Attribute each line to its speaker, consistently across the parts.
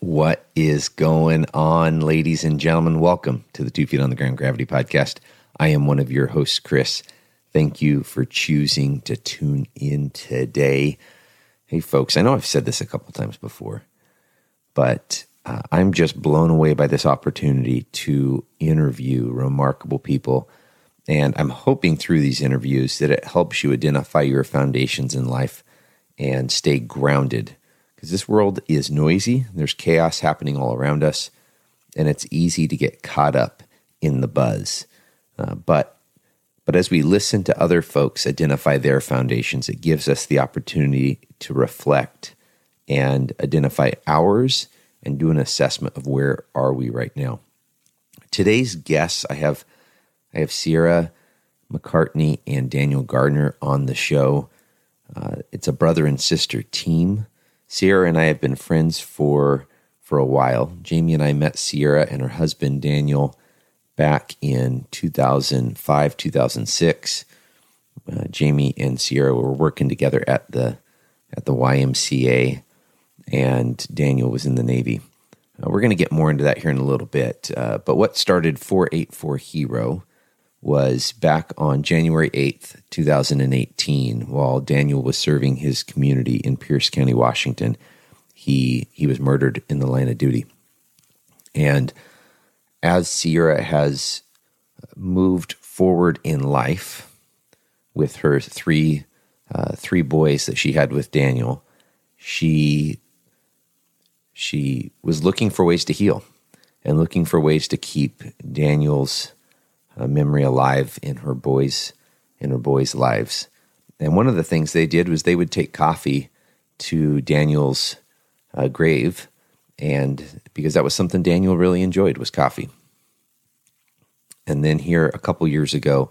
Speaker 1: What is going on, ladies and gentlemen? Welcome to the Two Feet on the Ground Gravity Podcast. I am one of your hosts, Chris. Thank you for choosing to tune in today. Hey, folks, I know I've said this a couple times before, but uh, I'm just blown away by this opportunity to interview remarkable people. And I'm hoping through these interviews that it helps you identify your foundations in life and stay grounded because this world is noisy. There's chaos happening all around us, and it's easy to get caught up in the buzz. Uh, but but as we listen to other folks identify their foundations, it gives us the opportunity to reflect and identify ours and do an assessment of where are we right now. Today's guests, I have I have Cierra McCartney and Daniel Gardner on the show. Uh, it's a brother and sister team. Cierra and I have been friends for for a while. Jaimie and I met Cierra and her husband Daniel back in 2005, 2006. Uh, Jaimie and Cierra were working together at the at the YMCA, and Daniel was in the Navy. Uh, we're going to get more into that here in a little bit. Uh, but what started 484 Hero was back on January 8th, 2018, while Daniel was serving his community in Pierce County, Washington. He, he was murdered in the line of duty. And as Cierra has moved forward in life with her three, uh, three boys that she had with Daniel, she, she was looking for ways to heal and looking for ways to keep Daniel's a memory alive in her boys in her boys' lives. And one of the things they did was they would take coffee to Daniel's uh, grave, and because that was something Daniel really enjoyed was coffee. And then here a couple years ago,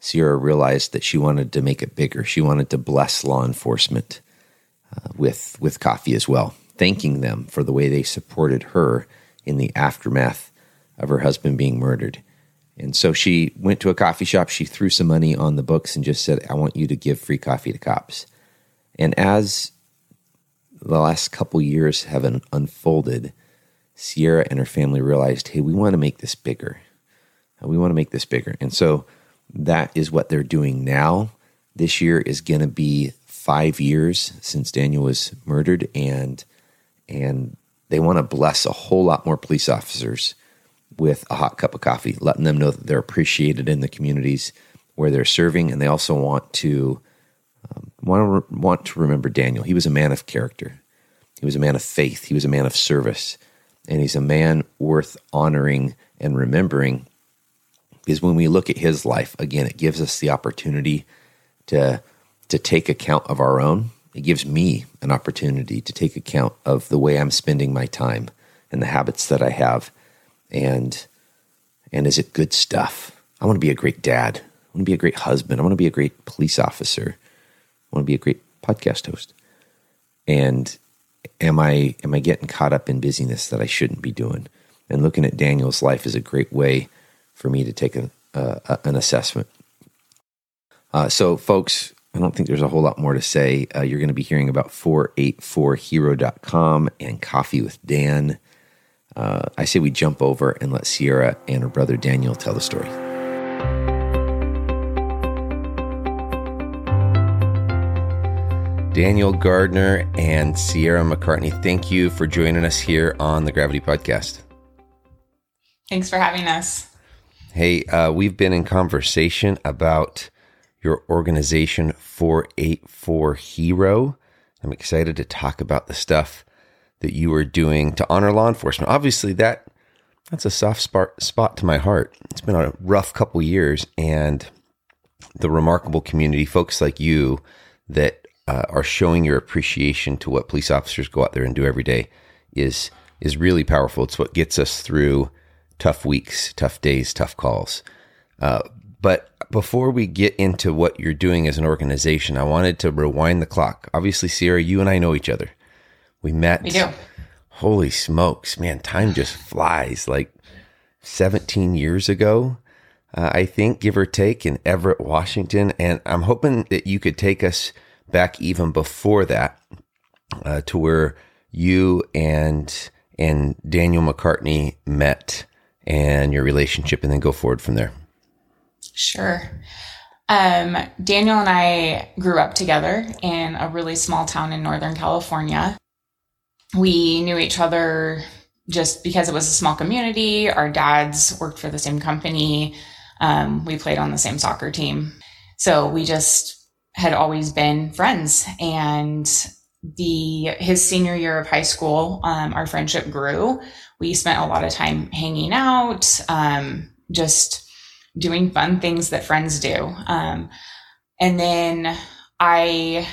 Speaker 1: Cierra realized that she wanted to make it bigger. She wanted to bless law enforcement uh, with with coffee as well, thanking them for the way they supported her in the aftermath of her husband being murdered. And so she went to a coffee shop, she threw some money on the books and just said, I want you to give free coffee to cops. And as the last couple years have unfolded, Cierra and her family realized, hey, we want to make this bigger. We want to make this bigger. And so that is what they're doing now. This year is going to be five years since Daniel was murdered, and and they want to bless a whole lot more police officers with a hot cup of coffee, letting them know that they're appreciated in the communities where they're serving, and they also want to um, want to want to remember Daniel. He was a man of character. He was a man of faith. He was a man of service, and he's a man worth honoring and remembering. Because when we look at his life again, it gives us the opportunity to to take account of our own. It gives me an opportunity to take account of the way I'm spending my time and the habits that I have and and is it good stuff? I want to be a great dad. I want to be a great husband. I want to be a great police officer. I want to be a great podcast host. And am I am I getting caught up in busyness that I shouldn't be doing? And looking at Daniel's life is a great way for me to take a, uh, an assessment. Uh, so, folks, I don't think there's a whole lot more to say. Uh, you're going to be hearing about 484hero.com and Coffee with Dan uh, I say we jump over and let Cierra and her brother Daniel tell the story. Daniel Gardner and Cierra McCartney, thank you for joining us here on the Gravity Podcast.
Speaker 2: Thanks for having us.
Speaker 1: Hey, uh, we've been in conversation about your organization 484 Hero. I'm excited to talk about the stuff that you are doing to honor law enforcement. Obviously, that that's a soft spot spot to my heart. It's been a rough couple years, and the remarkable community, folks like you, that uh, are showing your appreciation to what police officers go out there and do every day, is is really powerful. It's what gets us through tough weeks, tough days, tough calls. Uh, but before we get into what you're doing as an organization, I wanted to rewind the clock. Obviously, Cierra, you and I know each other. We met.
Speaker 2: We do.
Speaker 1: Holy smokes, man! Time just flies. Like 17 years ago, uh, I think, give or take, in Everett, Washington. And I'm hoping that you could take us back even before that uh, to where you and and Daniel McCartney met and your relationship, and then go forward from there.
Speaker 2: Sure. Um, Daniel and I grew up together in a really small town in Northern California. We knew each other just because it was a small community. Our dads worked for the same company. Um, we played on the same soccer team. So we just had always been friends. And the his senior year of high school, um, our friendship grew. We spent a lot of time hanging out, um, just doing fun things that friends do. Um, and then I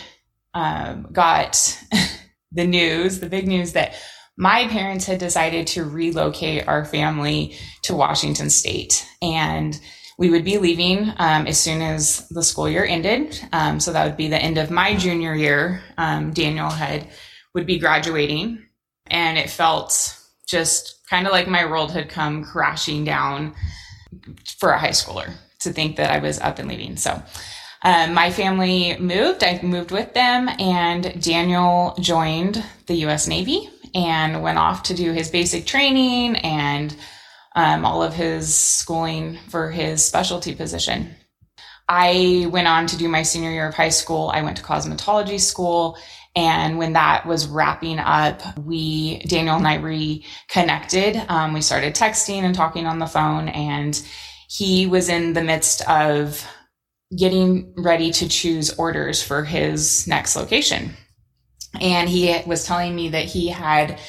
Speaker 2: um, got the news, the big news that my parents had decided to relocate our family to Washington State. And we would be leaving um, as soon as the school year ended. Um, so that would be the end of my junior year. Um, Daniel had would be graduating, and it felt just kind of like my world had come crashing down for a high schooler to think that I was up and leaving. So um, my family moved. I moved with them, and Daniel joined the U.S. Navy and went off to do his basic training and um, all of his schooling for his specialty position. I went on to do my senior year of high school. I went to cosmetology school. And when that was wrapping up, we, Daniel and I reconnected. Um, we started texting and talking on the phone. And he was in the midst of getting ready to choose orders for his next location. And he was telling me that he had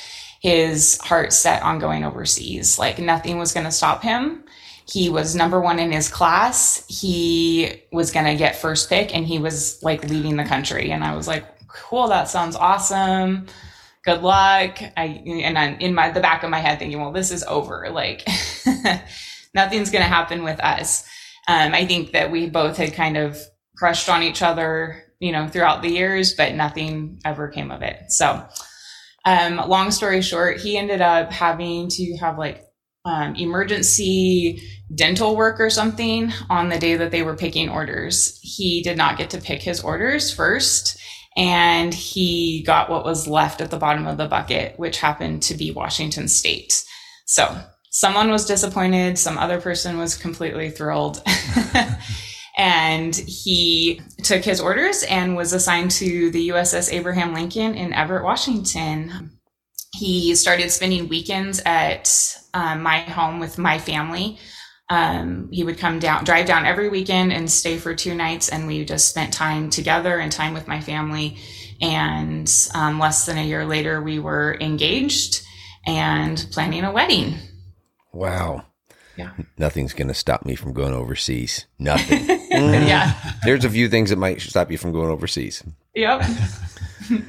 Speaker 2: his heart set on going overseas. Like nothing was going to stop him. He was number one in his class. He was going to get first pick and he was like leaving the country. And I was like, cool, that sounds awesome. Good luck. I, and I'm in my, the back of my head thinking, well, this is over. Like nothing's going to happen with us. Um, I think that we both had kind of crushed on each other, you know, throughout the years, but nothing ever came of it. So, um, long story short, he ended up having to have like um, emergency dental work or something on the day that they were picking orders. He did not get to pick his orders first, and he got what was left at the bottom of the bucket, which happened to be Washington State. So someone was disappointed, some other person was completely thrilled. and he took his orders and was assigned to the USS Abraham Lincoln in Everett, Washington. He started spending weekends at um, my home with my family. Um, he would come down, drive down every weekend and stay for two nights, and we just spent time together and time with my family. And um, less than a year later, we were engaged and planning a wedding.
Speaker 1: Wow.
Speaker 2: Yeah.
Speaker 1: Nothing's going to stop me from going overseas. Nothing. yeah. There's a few things that might stop you from going overseas.
Speaker 2: Yep.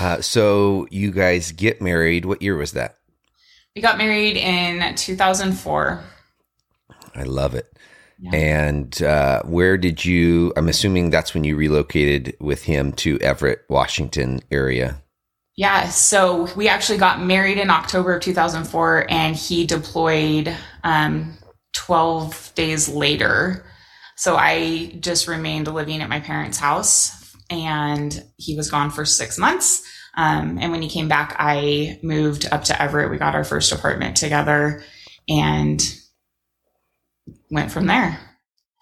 Speaker 1: uh, so you guys get married. What year was that?
Speaker 2: We got married in 2004.
Speaker 1: I love it. Yeah. And uh, where did you? I'm assuming that's when you relocated with him to Everett, Washington area.
Speaker 2: Yeah, so we actually got married in October of 2004, and he deployed um, 12 days later. So I just remained living at my parents' house, and he was gone for six months. Um, and when he came back, I moved up to Everett. We got our first apartment together and went from there.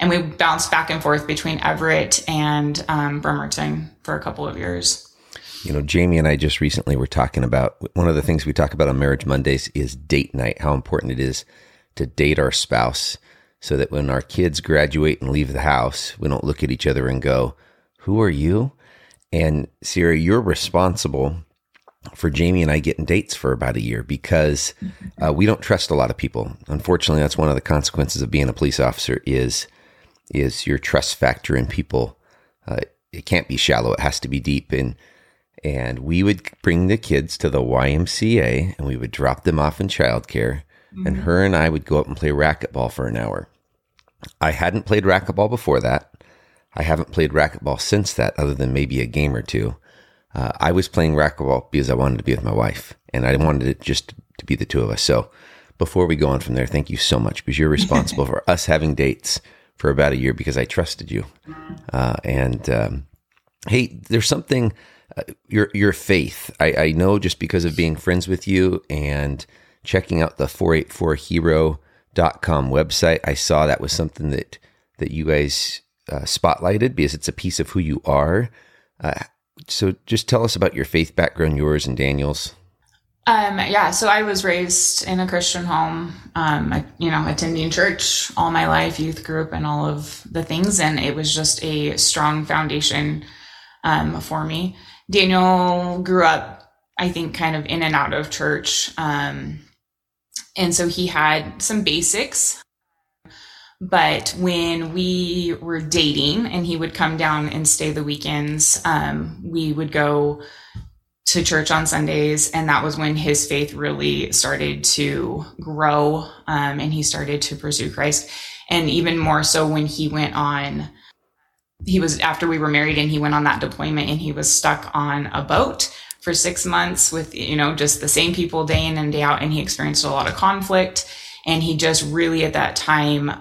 Speaker 2: And we bounced back and forth between Everett and um, Bremerton for a couple of years.
Speaker 1: You know, Jaimie and I just recently were talking about one of the things we talk about on Marriage Mondays is date night, how important it is to date our spouse so that when our kids graduate and leave the house, we don't look at each other and go, Who are you? And Cierra, you're responsible for Jaimie and I getting dates for about a year because uh, we don't trust a lot of people. Unfortunately, that's one of the consequences of being a police officer is is your trust factor in people. Uh, it can't be shallow; it has to be deep. And and we would bring the kids to the YMCA and we would drop them off in childcare. Mm-hmm. And her and I would go up and play racquetball for an hour. I hadn't played racquetball before that. I haven't played racquetball since that, other than maybe a game or two. Uh, I was playing racquetball because I wanted to be with my wife and I wanted it just to be the two of us. So before we go on from there, thank you so much because you're responsible for us having dates for about a year because I trusted you. Uh, and um, hey, there's something your your faith. I, I know just because of being friends with you and checking out the 484hero.com website, I saw that was something that that you guys uh, spotlighted because it's a piece of who you are. Uh, so just tell us about your faith background, yours and Daniel's.
Speaker 2: Um, yeah, so I was raised in a Christian home, um, you know, attending church all my life, youth group, and all of the things. And it was just a strong foundation um, for me. Daniel grew up, I think, kind of in and out of church. Um, and so he had some basics. But when we were dating and he would come down and stay the weekends, um, we would go to church on Sundays, and that was when his faith really started to grow, um, and he started to pursue Christ. And even more so when he went on, he was after we were married, and he went on that deployment, and he was stuck on a boat for six months with you know just the same people day in and day out, and he experienced a lot of conflict, and he just really at that time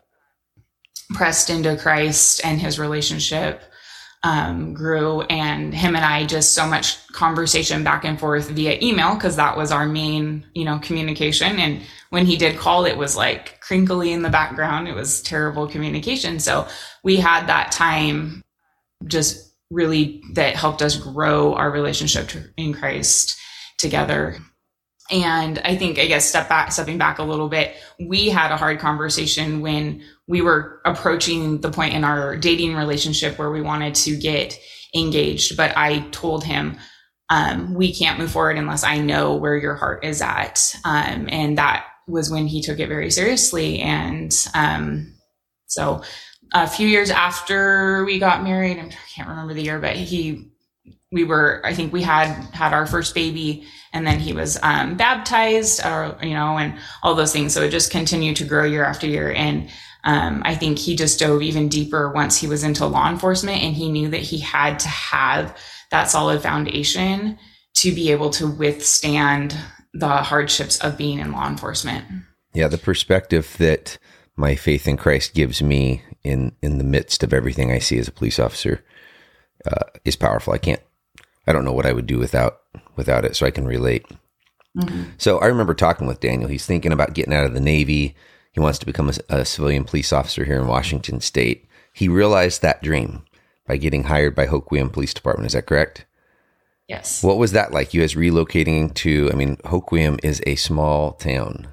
Speaker 2: pressed into Christ and his relationship um, grew and him and I just so much conversation back and forth via email because that was our main, you know, communication. And when he did call, it was like crinkly in the background. It was terrible communication. So we had that time just really that helped us grow our relationship in Christ together. And I think, I guess, step back, stepping back a little bit, we had a hard conversation when we were approaching the point in our dating relationship where we wanted to get engaged. But I told him, um, we can't move forward unless I know where your heart is at. Um, and that was when he took it very seriously. And um, so a few years after we got married, I can't remember the year, but he, we were, I think we had had our first baby and then he was um, baptized or, you know, and all those things. So it just continued to grow year after year. And um, I think he just dove even deeper once he was into law enforcement and he knew that he had to have that solid foundation to be able to withstand the hardships of being in law enforcement.
Speaker 1: Yeah, the perspective that my faith in Christ gives me in in the midst of everything I see as a police officer uh, is powerful. I can't, I don't know what I would do without without it, so I can relate. Mm-hmm. So I remember talking with Daniel. He's thinking about getting out of the Navy. He wants to become a, a civilian police officer here in Washington State. He realized that dream by getting hired by Hoquiam Police Department. Is that correct?
Speaker 2: Yes.
Speaker 1: What was that like? You guys relocating to, I mean, Hoquiam is a small town.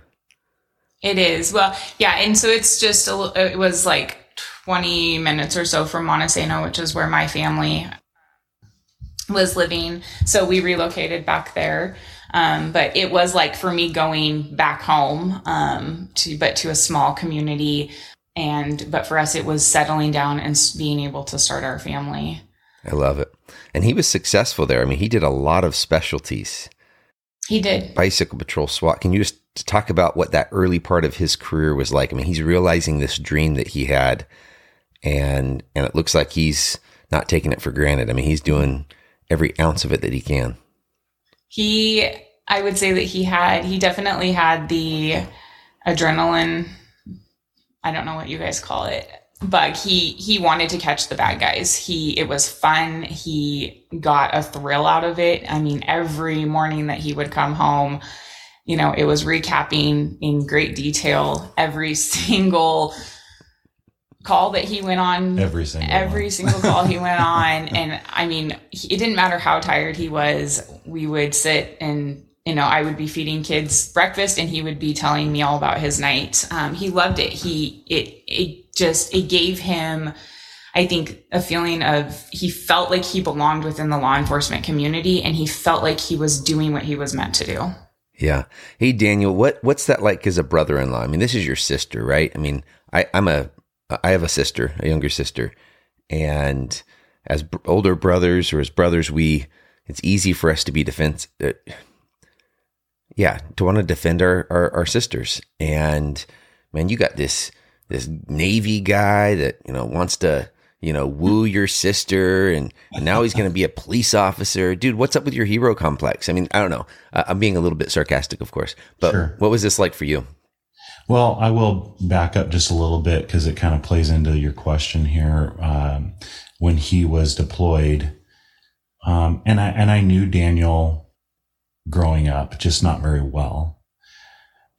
Speaker 2: It is. Well, yeah. And so it's just, a, it was like 20 minutes or so from Montesano, which is where my family was living. So we relocated back there. Um, but it was like for me going back home um, to, but to a small community. And, but for us, it was settling down and being able to start our family.
Speaker 1: I love it. And he was successful there. I mean, he did a lot of specialties.
Speaker 2: He did.
Speaker 1: Bicycle patrol, SWAT. Can you just talk about what that early part of his career was like? I mean, he's realizing this dream that he had, and and it looks like he's not taking it for granted. I mean, he's doing every ounce of it that he can.
Speaker 2: He, I would say that he had, he definitely had the adrenaline. I don't know what you guys call it, but he he wanted to catch the bad guys. He it was fun. He got a thrill out of it. I mean, every morning that he would come home, you know, it was recapping in great detail every single call that he went on
Speaker 3: every single
Speaker 2: every
Speaker 3: one.
Speaker 2: single call he went on. And i mean it didn't matter how tired he was. We would sit and you know i would be feeding kids breakfast and he would be telling me all about his night um, he loved it. He it it just it gave him i think a feeling of he felt like he belonged within the law enforcement community and he felt like he was doing what he was meant to do.
Speaker 1: Yeah. Hey daniel what what's that like as a brother-in-law? I mean this is your sister right? I mean I, i'm a I have a sister, a younger sister, and as b- older brothers or as brothers, we it's easy for us to be defense. Uh, yeah, to want to defend our, our our sisters. And man, you got this this Navy guy that you know wants to you know woo your sister, and, and now he's going to be a police officer. Dude, what's up with your hero complex? I mean, I don't know. I'm being a little bit sarcastic, of course, but sure. what was this like for you?
Speaker 3: Well, I will back up just a little bit because it kind of plays into your question here. Um, when he was deployed, Um, and I, and I knew Daniel growing up, just not very well.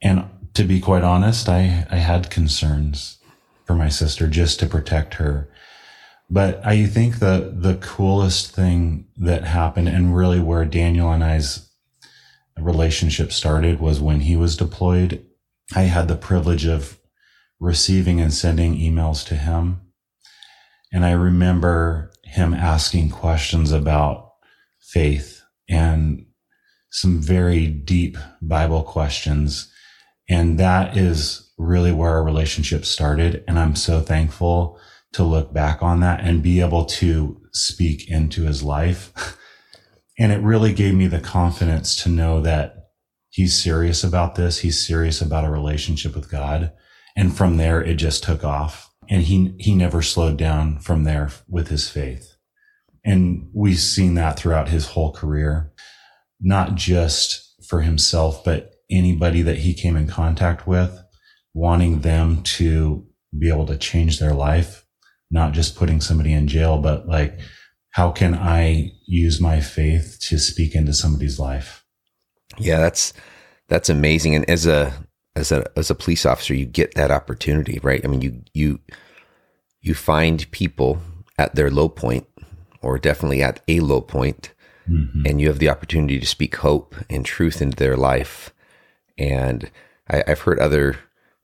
Speaker 3: And to be quite honest, I, I had concerns for my sister just to protect her. But I think the, the coolest thing that happened and really where Daniel and I's relationship started was when he was deployed. I had the privilege of receiving and sending emails to him. And I remember him asking questions about faith and some very deep Bible questions. And that is really where our relationship started. And I'm so thankful to look back on that and be able to speak into his life. and it really gave me the confidence to know that he's serious about this. He's serious about a relationship with God. And from there, it just took off and he, he never slowed down from there with his faith. And we've seen that throughout his whole career, not just for himself, but anybody that he came in contact with, wanting them to be able to change their life, not just putting somebody in jail, but like, how can I use my faith to speak into somebody's life?
Speaker 1: Yeah, that's that's amazing. And as a as a as a police officer, you get that opportunity, right? I mean, you you you find people at their low point, or definitely at a low point, mm-hmm. and you have the opportunity to speak hope and truth into their life. And I, I've heard other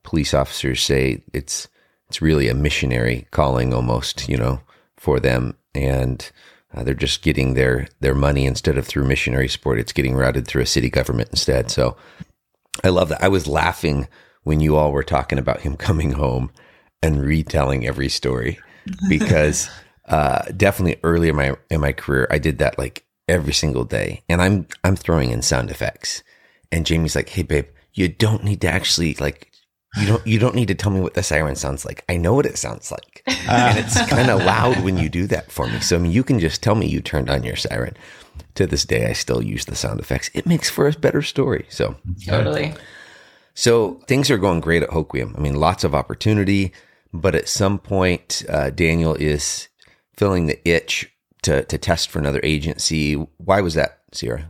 Speaker 1: police officers say it's it's really a missionary calling almost, you know, for them, and uh, they're just getting their their money instead of through missionary support. It's getting routed through a city government instead. So I love that. I was laughing when you all were talking about him coming home and retelling every story because uh, definitely early in my in my career, I did that like every single day, and I'm I'm throwing in sound effects, and Jaimie's like, "Hey, babe, you don't need to actually like." You don't. You don't need to tell me what the siren sounds like. I know what it sounds like, and it's kind of loud when you do that for me. So I mean, you can just tell me you turned on your siren to this day, I still use the sound effects. It makes for a better story. So
Speaker 2: totally.
Speaker 1: So things are going great at Hoquiam. I mean, lots of opportunity, but at some point, uh, Daniel is feeling the itch to to test for another agency. Why was that, Cierra?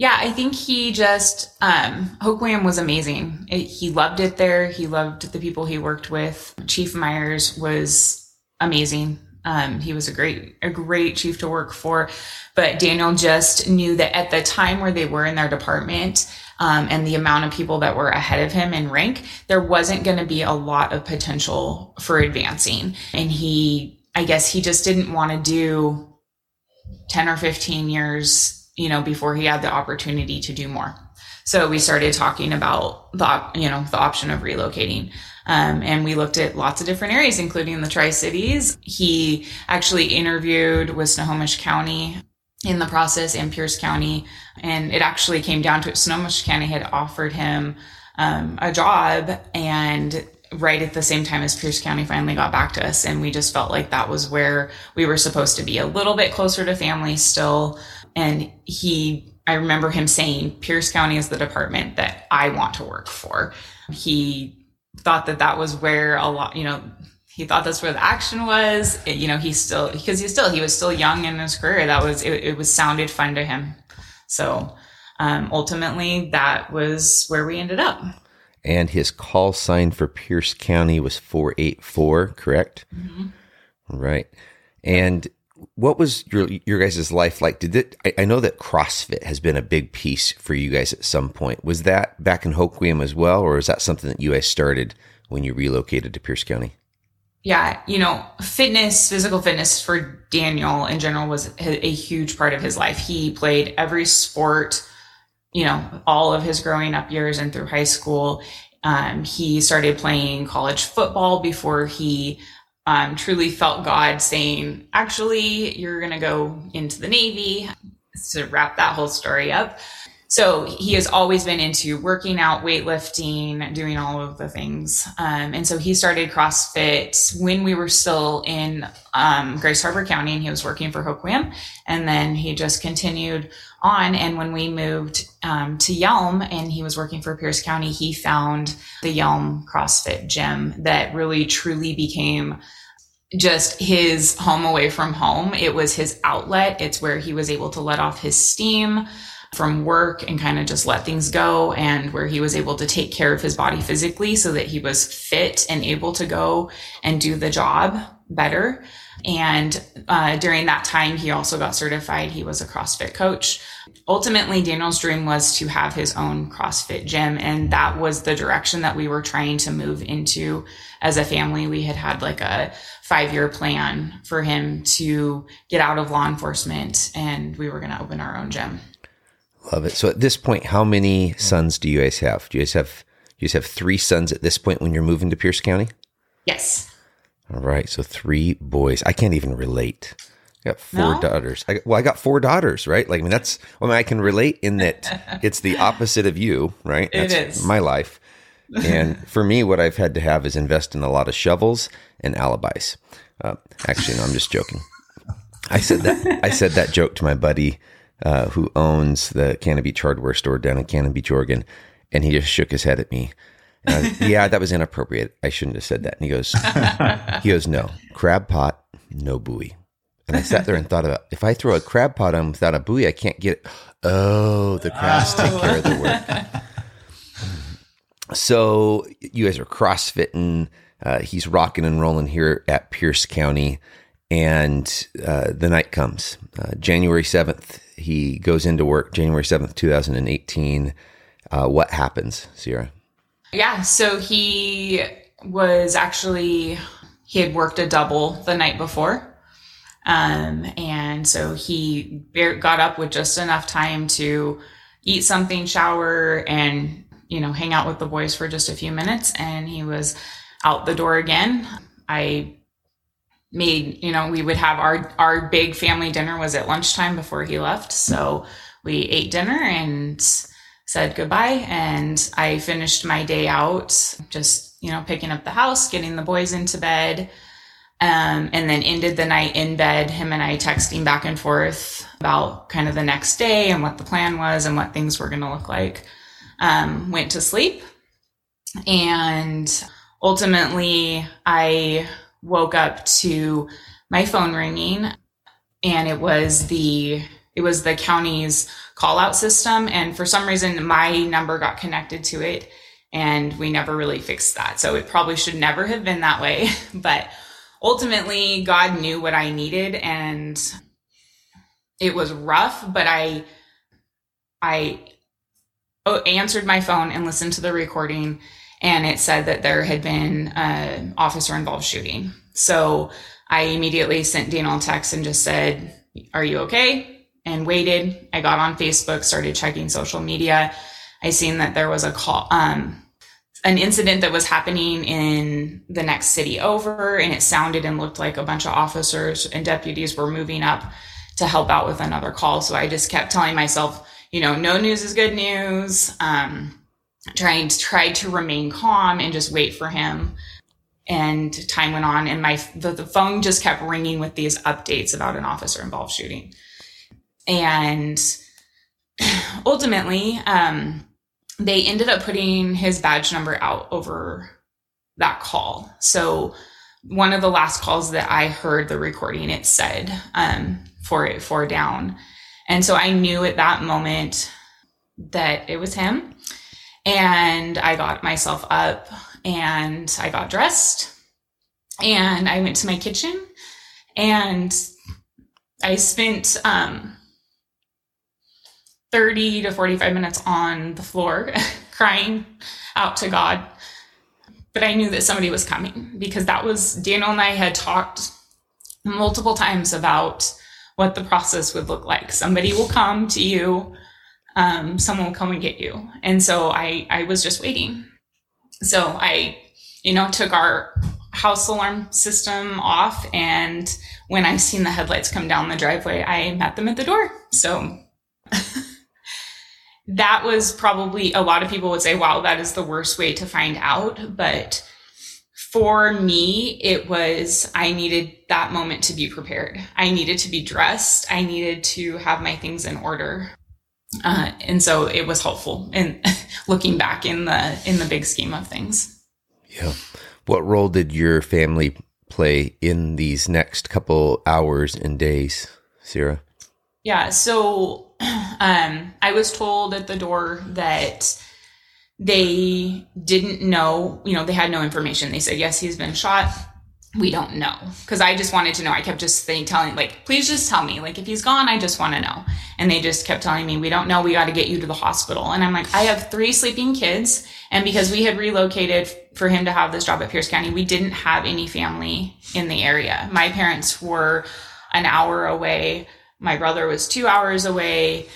Speaker 2: Yeah, I think he just um, Hoquiam was amazing. It, he loved it there. He loved the people he worked with. Chief Myers was amazing. Um, he was a great, a great chief to work for. But Daniel just knew that at the time where they were in their department, um, and the amount of people that were ahead of him in rank, there wasn't going to be a lot of potential for advancing. And he, I guess he just didn't want to do 10 or 15 years, you know, before he had the opportunity to do more. So we started talking about the, you know, the option of relocating. Um, and we looked at lots of different areas, including the Tri Cities. He actually interviewed with Snohomish County in the process in Pierce County. And it actually came down to it. Snohomish County had offered him um, a job and right at the same time as Pierce County finally got back to us. And we just felt like that was where we were supposed to be a little bit closer to family still. And he, I remember him saying, Pierce County is the department that I want to work for. He thought that that was where a lot, you know, he thought that's where the action was. It, you know, he still, because he still, he was still young in his career. That was, it, it was sounded fun to him. So, um, ultimately that was where we ended up.
Speaker 1: And his call sign for Pierce County was 484, correct?
Speaker 2: Mm-hmm.
Speaker 1: Right. And what was your your guys' life like? Did it? I, I, know that CrossFit has been a big piece for you guys at some point. Was that back in Hoquiam as well, or is that something that you guys started when you relocated to Pierce County?
Speaker 2: Yeah, you know, fitness, physical fitness for Daniel in general was a huge part of his life. He played every sport, you know, all of his growing up years and through high school. Um, he started playing college football before he um, truly felt God saying, actually, you're going to go into the Navy to wrap that whole story up. So he has always been into working out, weightlifting, doing all of the things. Um, and so he started CrossFit when we were still in um, Grays Harbor County and he was working for Hoquiam. And then he just continued on. And when we moved um, to Yelm and he was working for Pierce County, he found the Yelm CrossFit gym that really truly became just his home away from home. It was his outlet. It's where he was able to let off his steam from work and kind of just let things go and where he was able to take care of his body physically so that he was fit and able to go and do the job better. And uh, during that time, he also got certified. He was a CrossFit coach. Ultimately, Daniel's dream was to have his own CrossFit gym. And that was the direction that we were trying to move into as a family. We had had like a five year plan for him to get out of law enforcement and we were going to open our own gym.
Speaker 1: Love it. So at this point, how many sons do you guys have? Do you guys have you guys have three sons at this point when you're moving to Pierce County?
Speaker 2: Yes.
Speaker 1: All right, so three boys. I can't even relate. I got four no? daughters. I, well, I got four daughters, right? Like, I mean, that's. I mean, I can relate in that it's the opposite of you, right?
Speaker 2: That's
Speaker 1: it is my life. And for me, what I've had to have is invest in a lot of shovels and alibis. Uh, actually, no, I'm just joking. I said that. I said that joke to my buddy uh, who owns the Cannon Beach hardware store down in Cannon Beach, Oregon, and he just shook his head at me. Yeah, that was inappropriate. I shouldn't have said that. And he goes, he goes, no, crab pot, no buoy. And I sat there and thought about if I throw a crab pot on without a buoy, I can't get it. Oh, the crabs oh. take care of the work. So you guys are CrossFitting. Uh, he's rocking and rolling here at Pierce County. And uh, the night comes, uh, January 7th, he goes into work, January 7th, 2018. Uh, what happens, Cierra?
Speaker 2: Yeah, so he was actually, he had worked a double the night before. Um, and so he got up with just enough time to eat something, shower, and, you know, hang out with the boys for just a few minutes. And he was out the door again. I made you know we would have our our big family dinner was at lunchtime before he left so we ate dinner and said goodbye and i finished my day out just you know picking up the house getting the boys into bed um, and then ended the night in bed him and i texting back and forth about kind of the next day and what the plan was and what things were going to look like um, went to sleep. And ultimately i woke up to my phone ringing and it was the it was the county's call out system. And for some reason my number got connected to it and we never really fixed that. So it probably should never have been that way. But ultimately god knew what i needed and it was rough but i i answered my phone and listened to the recording and it said that there had been an officer involved shooting. So I immediately sent Daniel a text and just said, Are you okay? And waited. I got on Facebook, started checking social media. I seen that there was a call, um, an incident that was happening in the next city over, and it sounded and looked like a bunch of officers and deputies were moving up to help out with another call. So I just kept telling myself, you know, no news is good news. Um, trying to try to remain calm and just wait for him. And time went on and my the, the, phone just kept ringing with these updates about an officer involved shooting. And ultimately um, they ended up putting his badge number out over that call. So one of the last calls that i heard the recording it said um, for it four down and so i knew at that moment that it was him and I got myself up and I got dressed and I went to my kitchen and I spent um, 30 to 45 minutes on the floor crying out to God. But I knew that somebody was coming because that was Daniel and I had talked multiple times about what the process would look like. Somebody will come to you um, someone will come and get you. And so I, I was just waiting. So I, you know, took our house alarm system off. And when I seen the headlights come down the driveway, I met them at the door. So that was probably a lot of people would say, wow, that is the worst way to find out. But for me, it was, I needed that moment to be prepared. I needed to be dressed. I needed to have my things in order. Uh, and so it was helpful in looking back in the in the big scheme of things.
Speaker 1: Yeah. What role did your family play in these next couple hours and days, Cierra?
Speaker 2: Yeah. So um, I was told at the door that they didn't know, you know, they had no information. They said, yes, he's been shot. We don't know. Cause I just wanted to know. I kept just saying, telling, like, please just tell me. Like, if he's gone, I just want to know. And they just kept telling me, we don't know. We got to get you to the hospital. And I'm like, I have three sleeping kids. And because we had relocated for him to have this job at Pierce County, we didn't have any family in the area. My parents were an hour away. My brother was two hours away.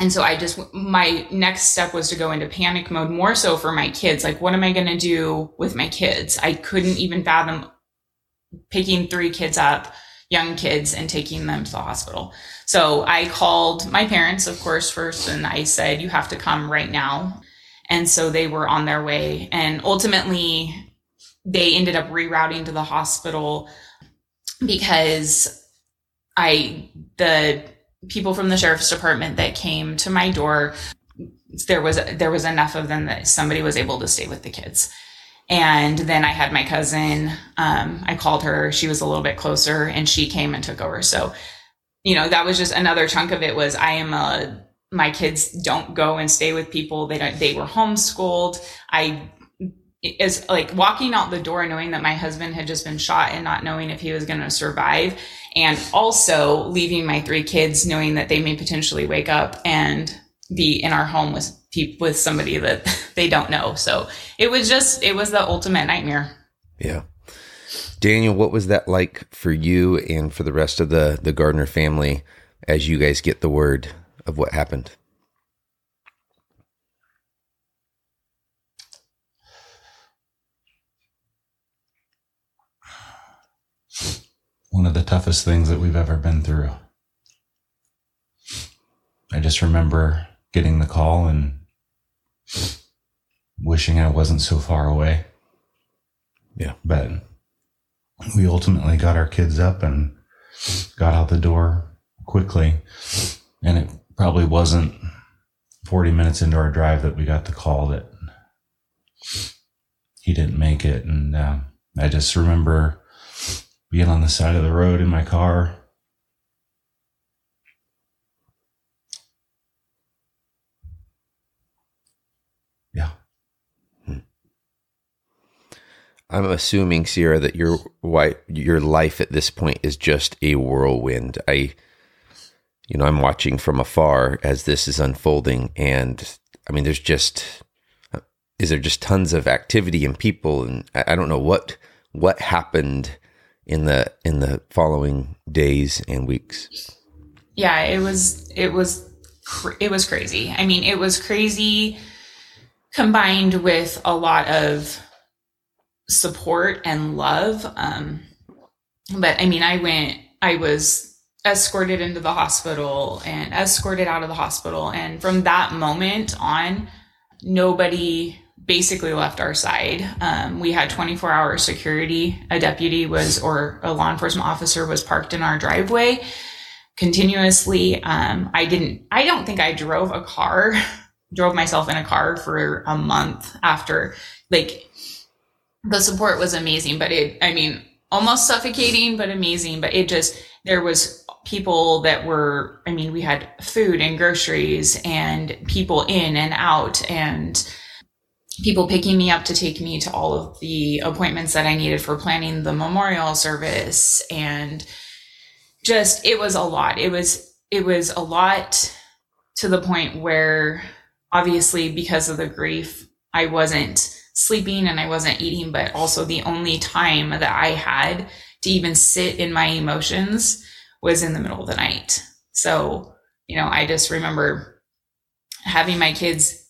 Speaker 2: And so I just, my next step was to go into panic mode more so for my kids. Like, what am I going to do with my kids? I couldn't even fathom picking three kids up, young kids, and taking them to the hospital. So I called my parents, of course, first, and I said, you have to come right now. And so they were on their way. And ultimately, they ended up rerouting to the hospital because I, the people from the sheriff's department that came to my door, there was, there was enough of them that somebody was able to stay with the kids. And then I had my cousin, um, I called her, she was a little bit closer and she came and took over. So, you know, that was just another chunk of it was I am a my kids don't go and stay with people. They don't, they were homeschooled. I is like walking out the door knowing that my husband had just been shot and not knowing if he was going to survive. And also leaving my three kids knowing that they may potentially wake up and be in our home with with somebody that they don't know. So it was just, it was the ultimate nightmare.
Speaker 1: Yeah. Daniel, what was that like for you and for the rest of the, the Gardner family as you guys get the word of what happened?
Speaker 3: One of the toughest things that we've ever been through. I just remember getting the call and wishing I wasn't so far away.
Speaker 1: Yeah.
Speaker 3: But we ultimately got our kids up and got out the door quickly. And it probably wasn't 40 minutes into our drive that we got the call that he didn't make it. And uh, I just remember being on the side of the road in my car. Yeah. Hmm.
Speaker 1: I'm assuming, Cierra, that your wife, your life at this point is just a whirlwind. I, you know, I'm watching from afar as this is unfolding, and I mean, there's just, is there just tons of activity and people, and I, I don't know what what happened in the in the following days and weeks.
Speaker 2: Yeah, it was it was it was crazy. I mean, it was crazy combined with a lot of support and love. Um, but I mean, I went, I was escorted into the hospital and escorted out of the hospital. And from that moment on, nobody basically left our side. Um, we had 24 hour security. A deputy was, or a law enforcement officer was parked in our driveway continuously. Um, I didn't, I don't think I drove a car, drove myself in a car for a month after, like, the support was amazing, but it, I mean, almost suffocating, but amazing. But it just, there was people that were, I mean, we had food and groceries and people in and out and people picking me up to take me to all of the appointments that I needed for planning the memorial service. And just, it was a lot. It was, it was a lot to the point where obviously because of the grief, I wasn't sleeping and I wasn't eating, but also the only time that I had to even sit in my emotions was in the middle of the night. So, you know, I just remember having my kids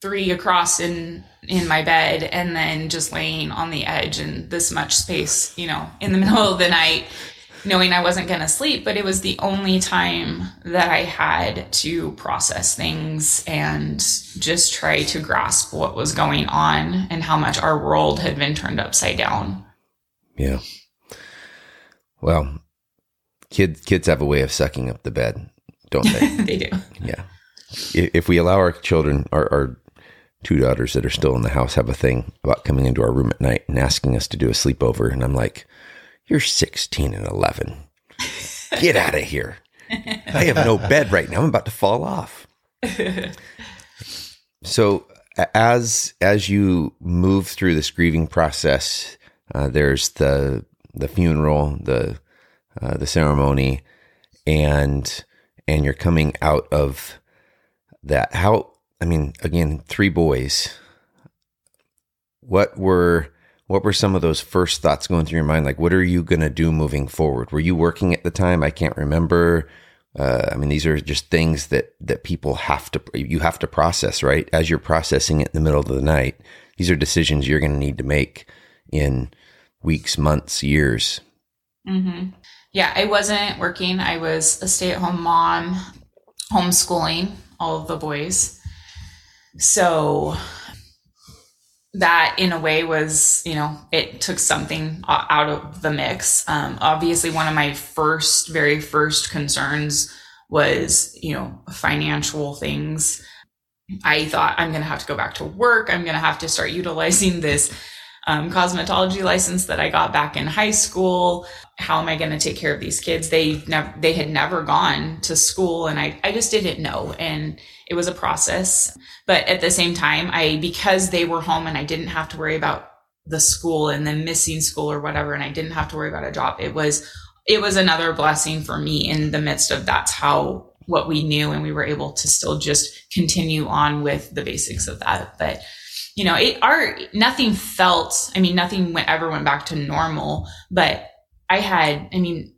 Speaker 2: three across in in my bed and then just laying on the edge in this much space, you know, in the middle of the night knowing I wasn't going to sleep, but it was the only time that I had to process things and just try to grasp what was going on and how much our world had been turned upside down.
Speaker 1: Yeah. Well, kids kids have a way of sucking up the bed, don't they?
Speaker 2: they do.
Speaker 1: Yeah. If we allow our children, our, our two daughters that are still in the house have a thing about coming into our room at night and asking us to do a sleepover. And I'm like, you're 16 and 11. Get out of here. I have no bed right now. I'm about to fall off. so as as you move through this grieving process, uh, there's the the funeral, the uh, the ceremony, and and you're coming out of that. How I mean, again, three boys. What were what were some of those first thoughts going through your mind? Like, what are you going to do moving forward? Were you working at the time? I can't remember. Uh, I mean, these are just things that that people have to you have to process, right? As you're processing it in the middle of the night, these are decisions you're going to need to make in weeks, months, years.
Speaker 2: Mm-hmm. Yeah, I wasn't working. I was a stay-at-home mom, homeschooling all of the boys. So that in a way was you know it took something out of the mix. Um, obviously one of my first very first concerns was you know financial things. I thought i'm going to have to go back to work. I'm going to have to start utilizing this um, cosmetology license that i got back in high school how am i going to take care of these kids they never they had never gone to school and i, I just didn't know and it was a process. But at the same time, I, because they were home and I didn't have to worry about the school and then missing school or whatever, and I didn't have to worry about a job, it was, it was another blessing for me in the midst of that's how what we knew and we were able to still just continue on with the basics of that. But you know, it our nothing felt, I mean, nothing went, ever went back to normal, but I had, I mean,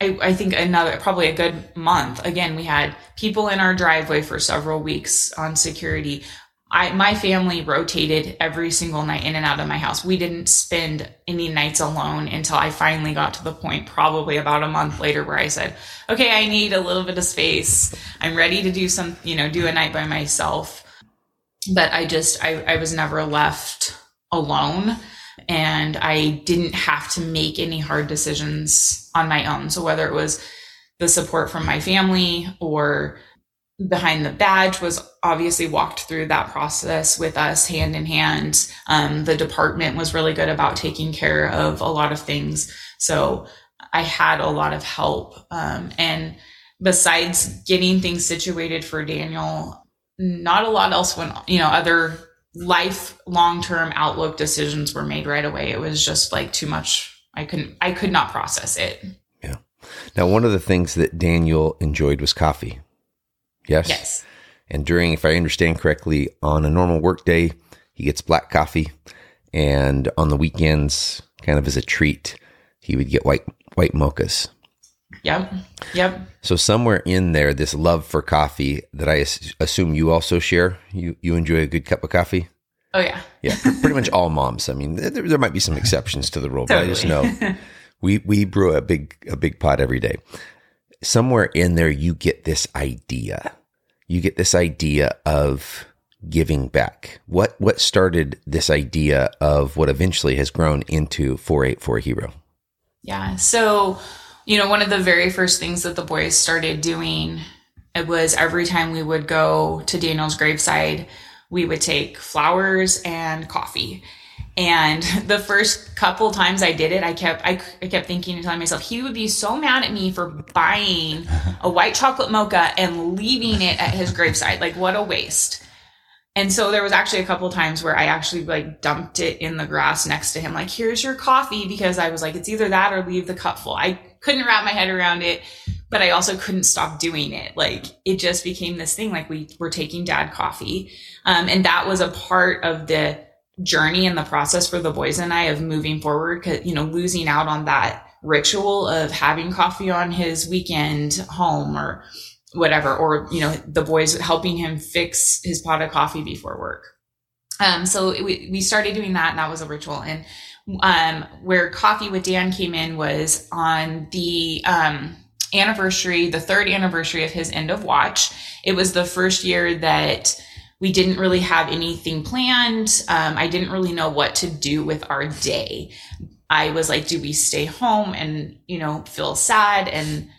Speaker 2: I, I, think another probably a good month. Again, we had people in our driveway for several weeks on security. I my family rotated every single night in and out of my house. We didn't spend any nights alone until I finally got to the point, probably about a month later, where I said, "Okay, I need a little bit of space. I'm ready to do some, you know, do a night by myself." But I just I, I was never left alone and I didn't have to make any hard decisions on my own. So whether it was the support from my family or behind the badge was obviously walked through that process with us hand in hand. Um, the department was really good about taking care of a lot of things. So I had a lot of help. Um, and besides getting things situated for Daniel, not a lot else went, you know, other life long term outlook decisions were made right away. It was just like too much. I couldn't, I could not process it.
Speaker 1: Yeah. Now, one of the things that Daniel enjoyed was coffee. Yes.
Speaker 2: Yes.
Speaker 1: And during, if I understand correctly, on a normal work day, he gets black coffee. And on the weekends, kind of as a treat, he would get white white mochas.
Speaker 2: Yep. Yep.
Speaker 1: So somewhere in there, this love for coffee that I assume you also share. You you enjoy a good cup of coffee.
Speaker 2: Oh yeah.
Speaker 1: Yeah, pretty much all moms. I mean, there, there might be some exceptions to the rule, totally. but I just know we we brew a big a big pot every day. Somewhere in there, you get this idea. You get this idea of giving back. What what started this idea of what eventually has grown into 484 Hero?
Speaker 2: Yeah. So you know, one of the very first things that the boys started doing it was every time we would go to Daniel's graveside, we would take flowers and coffee. And the first couple times I did it, I kept I, I kept thinking and telling myself he would be so mad at me for buying a white chocolate mocha and leaving it at his graveside. Like what a waste. And so there was actually a couple times where I actually like dumped it in the grass next to him, like, here's your coffee, because I was like, it's either that or leave the cup full. I couldn't wrap my head around it, but I also couldn't stop doing it. Like it just became this thing. Like we were taking dad coffee. Um, and that was a part of the journey and the process for the boys and I of moving forward. Cause, you know, losing out on that ritual of having coffee on his weekend home or whatever, or, you know, the boys helping him fix his pot of coffee before work. Um, so we, we started doing that and that was a ritual. And um, where Coffee with Dan came in was on the um, anniversary, the third anniversary of his end of watch. It was the first year that we didn't really have anything planned. Um, I didn't really know what to do with our day. I was like, do we stay home and, you know, feel sad and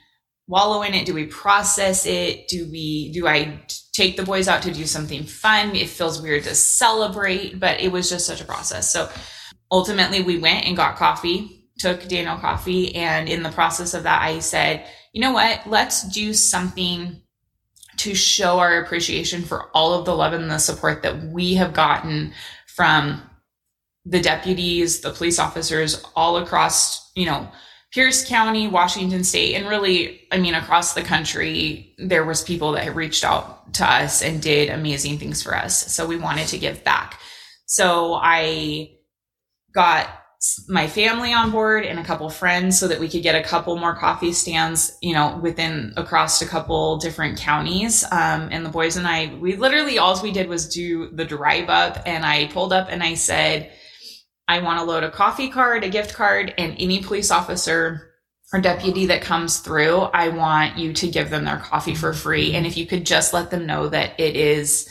Speaker 2: wallow in it? Do we process it? Do we, do I take the boys out to do something fun? It feels weird to celebrate, but it was just such a process. So ultimately we went and got coffee, took Daniel coffee. And in the process of that, I said, you know what? Let's do something to show our appreciation for all of the love and the support that we have gotten from the deputies, the police officers all across, you know, Pierce County, Washington State, and really, I mean, across the country, there was people that reached out to us and did amazing things for us. So we wanted to give back. So I got my family on board and a couple friends so that we could get a couple more coffee stands, you know, within across a couple different counties. Um, and the boys and I, we literally all we did was do the drive up and I pulled up and I said, I want to load a coffee card, a gift card, and any police officer or deputy that comes through, I want you to give them their coffee for free. And if you could just let them know that it is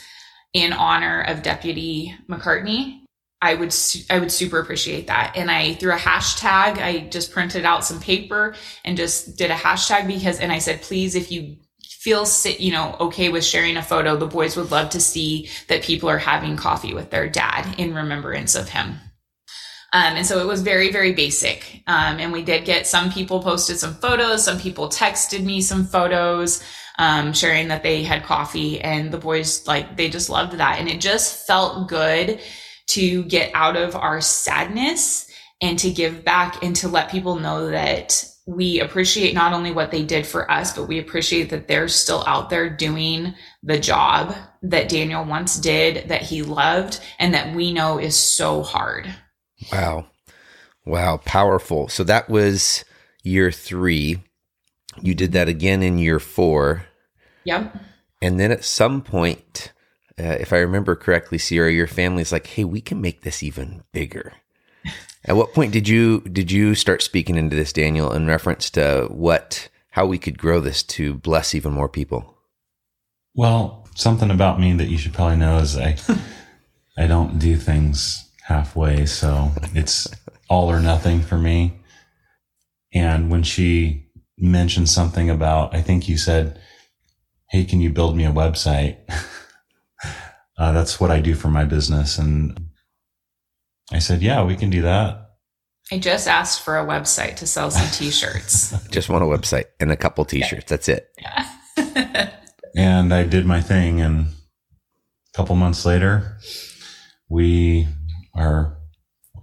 Speaker 2: in honor of Deputy McCartney I would I would super appreciate that. And I threw a hashtag. I just printed out some paper and just did a hashtag because and I said, please, if you feel you know okay with sharing a photo, the boys would love to see that people are having coffee with their dad in remembrance of him. Um, and so it was very, very basic. Um, and we did get some people posted some photos, some people texted me some photos, um, sharing that they had coffee, and the boys like they just loved that, and it just felt good to get out of our sadness and to give back and to let people know that we appreciate not only what they did for us, but we appreciate that they're still out there doing the job that Daniel once did, that he loved, and that we know is so hard.
Speaker 1: Wow. Wow. Powerful. So that was year three. You did that again in year four.
Speaker 2: Yep.
Speaker 1: And then at some point, uh, if I remember correctly, Cierra, your family's like, "Hey, we can make this even bigger." At what point did you did you start speaking into this, Daniel, in reference to what how we could grow this to bless even more people?
Speaker 3: Well, something about me that you should probably know is I I don't do things halfway, so it's all or nothing for me. And when she mentioned something about, I think you said, "Hey, can you build me a website?" uh, that's what I do for my business. And I said, yeah, we can do that.
Speaker 2: I just asked for a website to sell some t-shirts.
Speaker 1: just want a website and a couple t-shirts. That's it.
Speaker 2: Yeah.
Speaker 3: and I did my thing. And a couple months later, we are,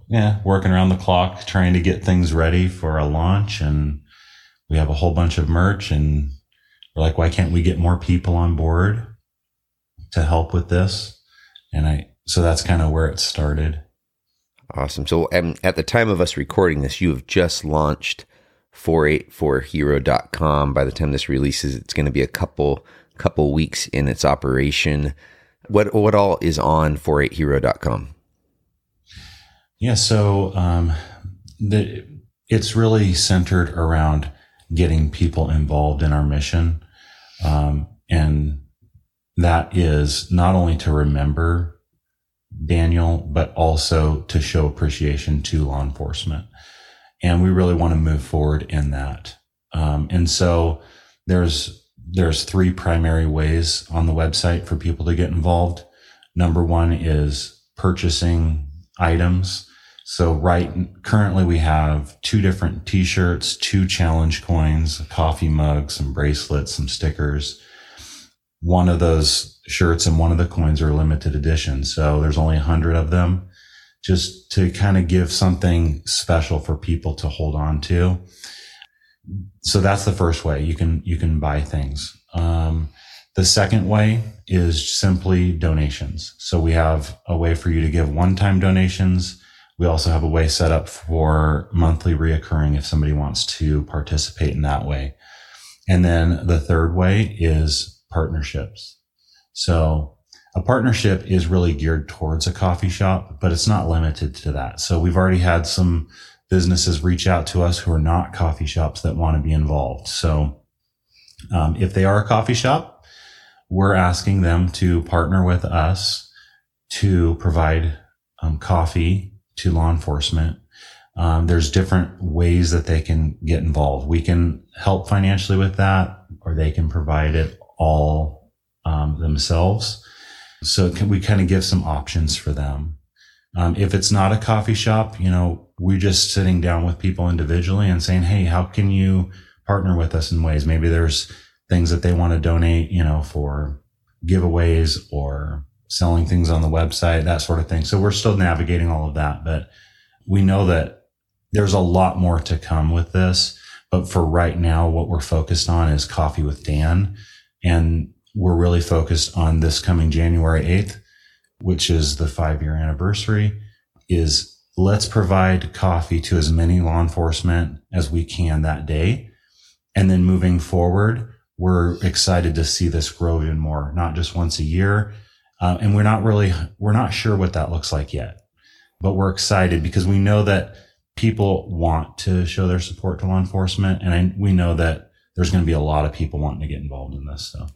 Speaker 3: yeah, working around the clock, trying to get things ready for a launch. And we have a whole bunch of merch and we're like, why can't we get more people on board? to help with this. And I, so that's kind of where it started.
Speaker 1: Awesome. So um, at the time of us recording this, you have just launched 484hero.com. By the time this releases, it's going to be a couple couple weeks in its operation. What what all is on 48hero.com?
Speaker 3: Yeah, so um, the, it's really centered around getting people involved in our mission um, and that is not only to remember Daniel, but also to show appreciation to law enforcement. And we really want to move forward in that. Um, and so there's, there's three primary ways on the website for people to get involved. Number one is purchasing items. So right currently we have two different t-shirts, two challenge coins, a coffee mug, some bracelets, some stickers one of those shirts and one of the coins are limited edition. So there's only a hundred of them just to kind of give something special for people to hold on to. So that's the first way you can, you can buy things. Um, the second way is simply donations. So we have a way for you to give one-time donations. We also have a way set up for monthly reoccurring if somebody wants to participate in that way. And then the third way is partnerships. So a partnership is really geared towards a coffee shop, but it's not limited to that. So we've already had some businesses reach out to us who are not coffee shops that want to be involved. So um, if they are a coffee shop, we're asking them to partner with us to provide um, coffee to law enforcement. Um, there's different ways that they can get involved. We can help financially with that, or they can provide it all um, themselves. So can, we kind of give some options for them. Um, if it's not a coffee shop, you know, we're just sitting down with people individually and saying, Hey, how can you partner with us in ways? Maybe there's things that they want to donate, you know, for giveaways or selling things on the website, that sort of thing. So we're still navigating all of that, but we know that there's a lot more to come with this. But for right now, what we're focused on is coffee with Dan. And we're really focused on this coming January 8th, which is the five year anniversary is let's provide coffee to as many law enforcement as we can that day. And then moving forward, we're excited to see this grow even more, not just once a year. Uh, and we're not really, we're not sure what that looks like yet, but we're excited because we know that people want to show their support to law enforcement. And I, we know that there's going to be a lot of people wanting to get involved in this. So.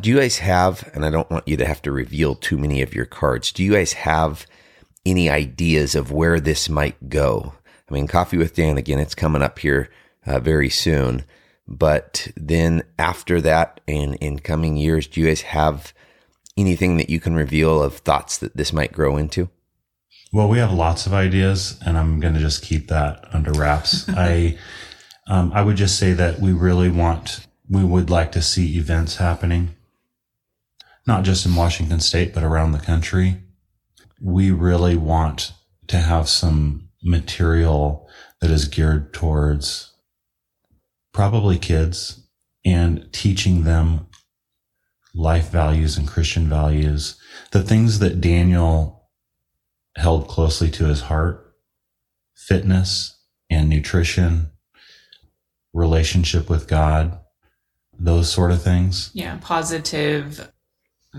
Speaker 1: Do you guys have, and I don't want you to have to reveal too many of your cards, do you guys have any ideas of where this might go? I mean, Coffee with Dan, again, it's coming up here uh, very soon. But then after that and in coming years, do you guys have anything that you can reveal of thoughts that this might grow into?
Speaker 3: Well, we have lots of ideas, and I'm going to just keep that under wraps. I, um, I would just say that we really want, we would like to see events happening, not just in Washington State, but around the country. We really want to have some material that is geared towards probably kids and teaching them life values and Christian values, the things that Daniel held closely to his heart, fitness and nutrition, relationship with God, those sort of things.
Speaker 2: Yeah, positive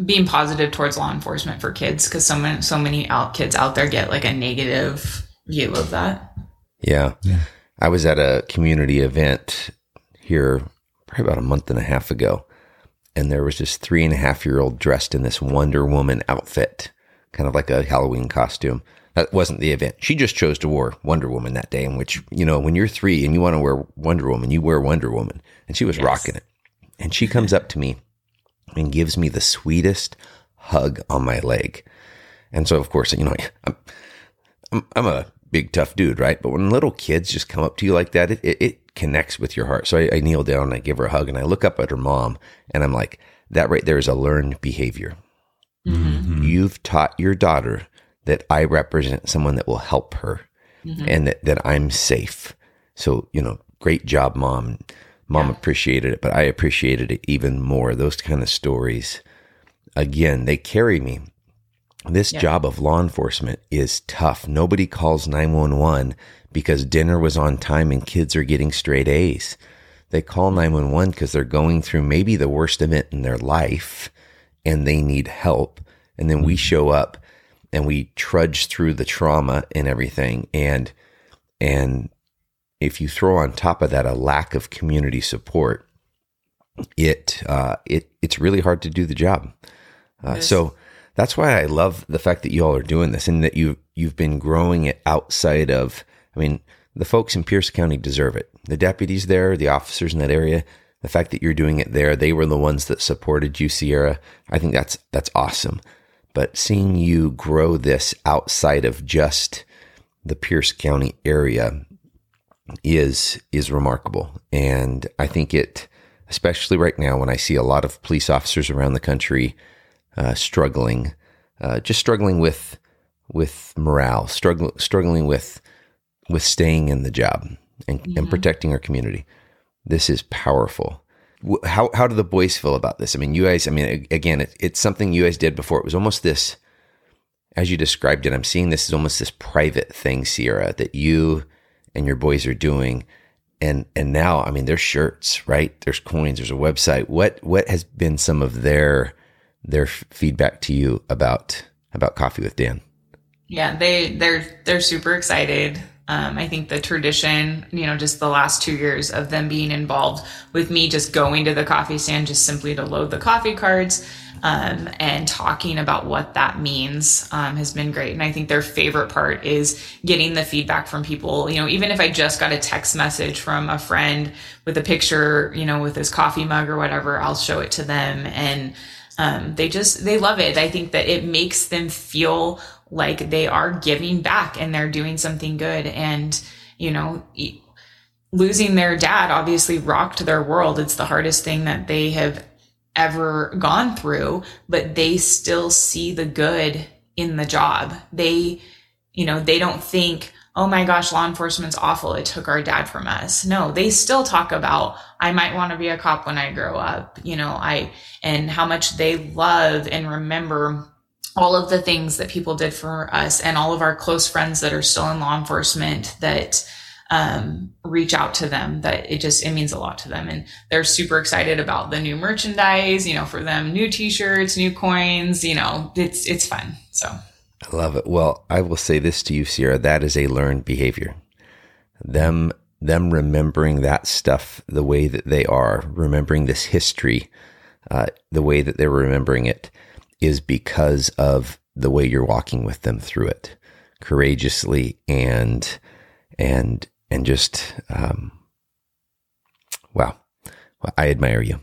Speaker 2: being positive towards law enforcement for kids because so many so many out kids out there get like a negative view of that.
Speaker 1: Yeah. yeah. I was at a community event here probably about a month and a half ago. And there was this three and a half year old dressed in this Wonder Woman outfit, kind of like a Halloween costume. That wasn't the event. She just chose to wear Wonder Woman that day, in which, you know, when you're three and you want to wear Wonder Woman, you wear Wonder Woman. And she was yes. rocking it. And she comes up to me and gives me the sweetest hug on my leg. And so, of course, you know, I'm, I'm, I'm a big tough dude, right? But when little kids just come up to you like that, it, it, it connects with your heart. So I, I, kneel down and I give her a hug and I look up at her mom and I'm like, that right there is a learned behavior. Mm-hmm. You've taught your daughter that I represent someone that will help her mm-hmm. and that, that I'm safe. So, you know, great job, mom. Mom yeah. appreciated it, but I appreciated it even more. Those kind of stories, again, they carry me. This yeah. job of law enforcement is tough. Nobody calls 911 because dinner was on time and kids are getting straight A's. They call 911 because they're going through maybe the worst event in their life and they need help. And then we mm-hmm. show up and we trudge through the trauma and everything. And, and if you throw on top of that a lack of community support, it, uh, it, it's really hard to do the job. Uh, so that's why I love the fact that you all are doing this and that you, you've been growing it outside of, I mean, the folks in Pierce County deserve it. The deputies there, the officers in that area, the fact that you're doing it there, they were the ones that supported you, Cierra. I think that's that's awesome. But seeing you grow this outside of just the Pierce County area is is remarkable. And I think it especially right now when I see a lot of police officers around the country uh, struggling, uh, just struggling with with morale, struggling struggling with with staying in the job and, mm-hmm. and protecting our community. This is powerful. How how do the boys feel about this? I mean, you guys. I mean, again, it, it's something you guys did before. It was almost this, as you described it. I'm seeing this is almost this private thing, Cierra, that you and your boys are doing, and and now, I mean, there's shirts, right? There's coins. There's a website. What what has been some of their their feedback to you about about coffee with Dan?
Speaker 2: Yeah, they they're they're super excited. Um, I think the tradition, you know, just the last two years of them being involved with me just going to the coffee stand just simply to load the coffee cards um, and talking about what that means um, has been great. And I think their favorite part is getting the feedback from people. You know, even if I just got a text message from a friend with a picture, you know, with his coffee mug or whatever, I'll show it to them and um, they just they love it. I think that it makes them feel like they are giving back and they're doing something good. And you know, losing their dad obviously rocked their world. It's the hardest thing that they have ever gone through, but they still see the good in the job. They, you know, they don't think, oh my gosh, law enforcement's awful. It took our dad from us. No, they still talk about, I might want to be a cop when I grow up, you know, I, and how much they love and remember all of the things that people did for us and all of our close friends that are still in law enforcement that, um, reach out to them that it just it means a lot to them and they're super excited about the new merchandise you know for them new t-shirts new coins you know it's it's fun so
Speaker 1: I love it. Well, I will say this to you, Cierra. That is a learned behavior. Them, them remembering that stuff the way that they are, remembering this history, uh, the way that they're remembering it, is because of the way you're walking with them through it, courageously and and and just um, wow. I admire you.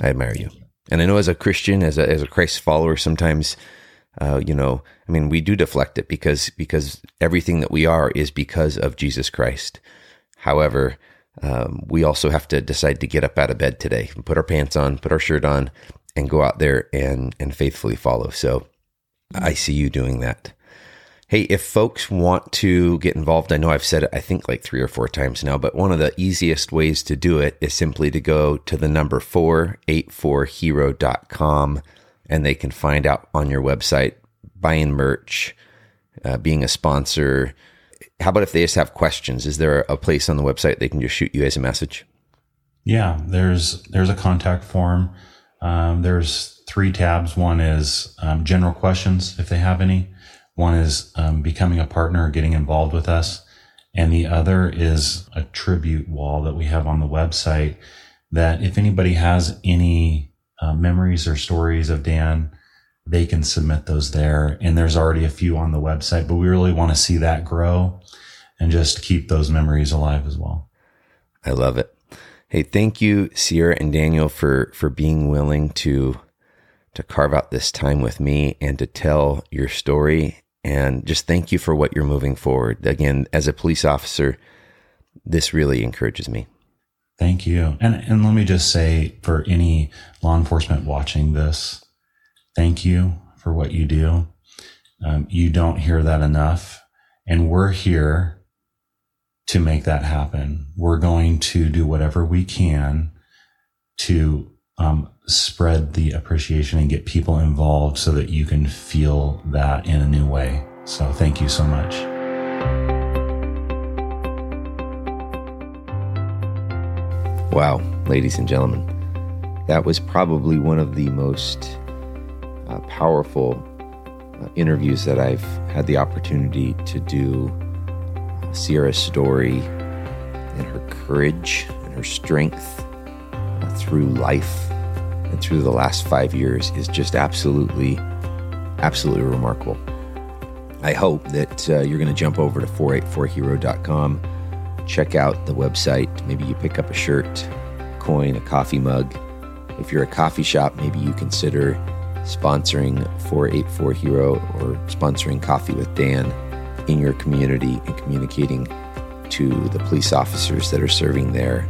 Speaker 1: I admire you. And I know as a Christian, as a as a Christ follower, sometimes uh, you know, I mean, we do deflect it because because everything that we are is because of Jesus Christ. However, um, we also have to decide to get up out of bed today, put our pants on, put our shirt on, and go out there and and faithfully follow. So, I see you doing that. Hey, if folks want to get involved, I know I've said it, I think like three or four times now, but one of the easiest ways to do it is simply to go to the number 484hero.com and they can find out on your website buying merch, uh, being a sponsor. How about if they just have questions? Is there a place on the website they can just shoot you as a message?
Speaker 3: Yeah, there's there's a contact form. Um, there's three tabs. One is um, general questions if they have any. One is um, becoming a partner getting involved with us, and the other is a tribute wall that we have on the website. That if anybody has any uh, memories or stories of Dan, they can submit those there. And there's already a few on the website, but we really want to see that grow and just keep those memories alive as well.
Speaker 1: I love it. Hey, thank you, Cierra and Daniel, for for being willing to to carve out this time with me and to tell your story. And just thank you for what you're moving forward. Again, as a police officer, this really encourages me.
Speaker 3: Thank you. And and let me just say for any law enforcement watching this, thank you for what you do. Um, you don't hear that enough, and we're here to make that happen. We're going to do whatever we can to um, spread the appreciation and get people involved so that you can feel that in a new way. So thank you so much.
Speaker 1: Wow, ladies and gentlemen, that was probably one of the most uh, powerful uh, interviews that I've had the opportunity to do. Cierra's story and her courage and her strength uh, through life and through the last five years is just absolutely, absolutely remarkable. I hope that uh, you're going to jump over to 484hero.com check out the website. Maybe you pick up a shirt, coin, a coffee mug. If you're a coffee shop, maybe you consider sponsoring 484 Hero or sponsoring Coffee with Dan in your community and communicating to the police officers that are serving there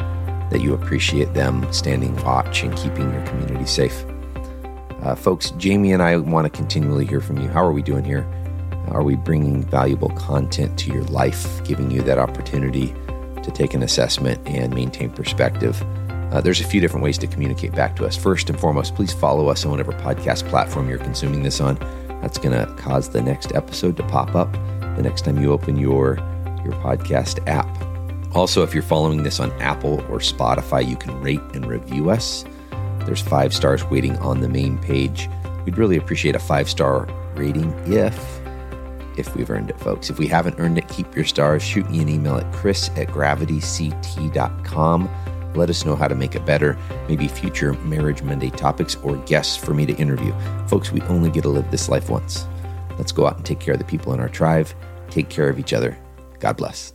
Speaker 1: that you appreciate them standing watch and keeping your community safe. Uh, folks, Jaimie and I want to continually hear from you. How are we doing here? Are we bringing valuable content to your life, giving you that opportunity to take an assessment and maintain perspective? Uh, there's a few different ways to communicate back to us. First and foremost, please follow us on whatever podcast platform you're consuming this on. That's going to cause the next episode to pop up the next time you open your your podcast app. Also, if you're following this on Apple or Spotify, you can rate and review us. There's five stars waiting on the main page. We'd really appreciate a five star rating if if we've earned it, folks. If we haven't earned it, keep your stars. Shoot me an email at chris at gravityct.com. Let us know how to make it better, maybe future Marriage Monday topics or guests for me to interview. Folks, we only get to live this life once. Let's go out and take care of the people in our tribe, take care of each other. God bless.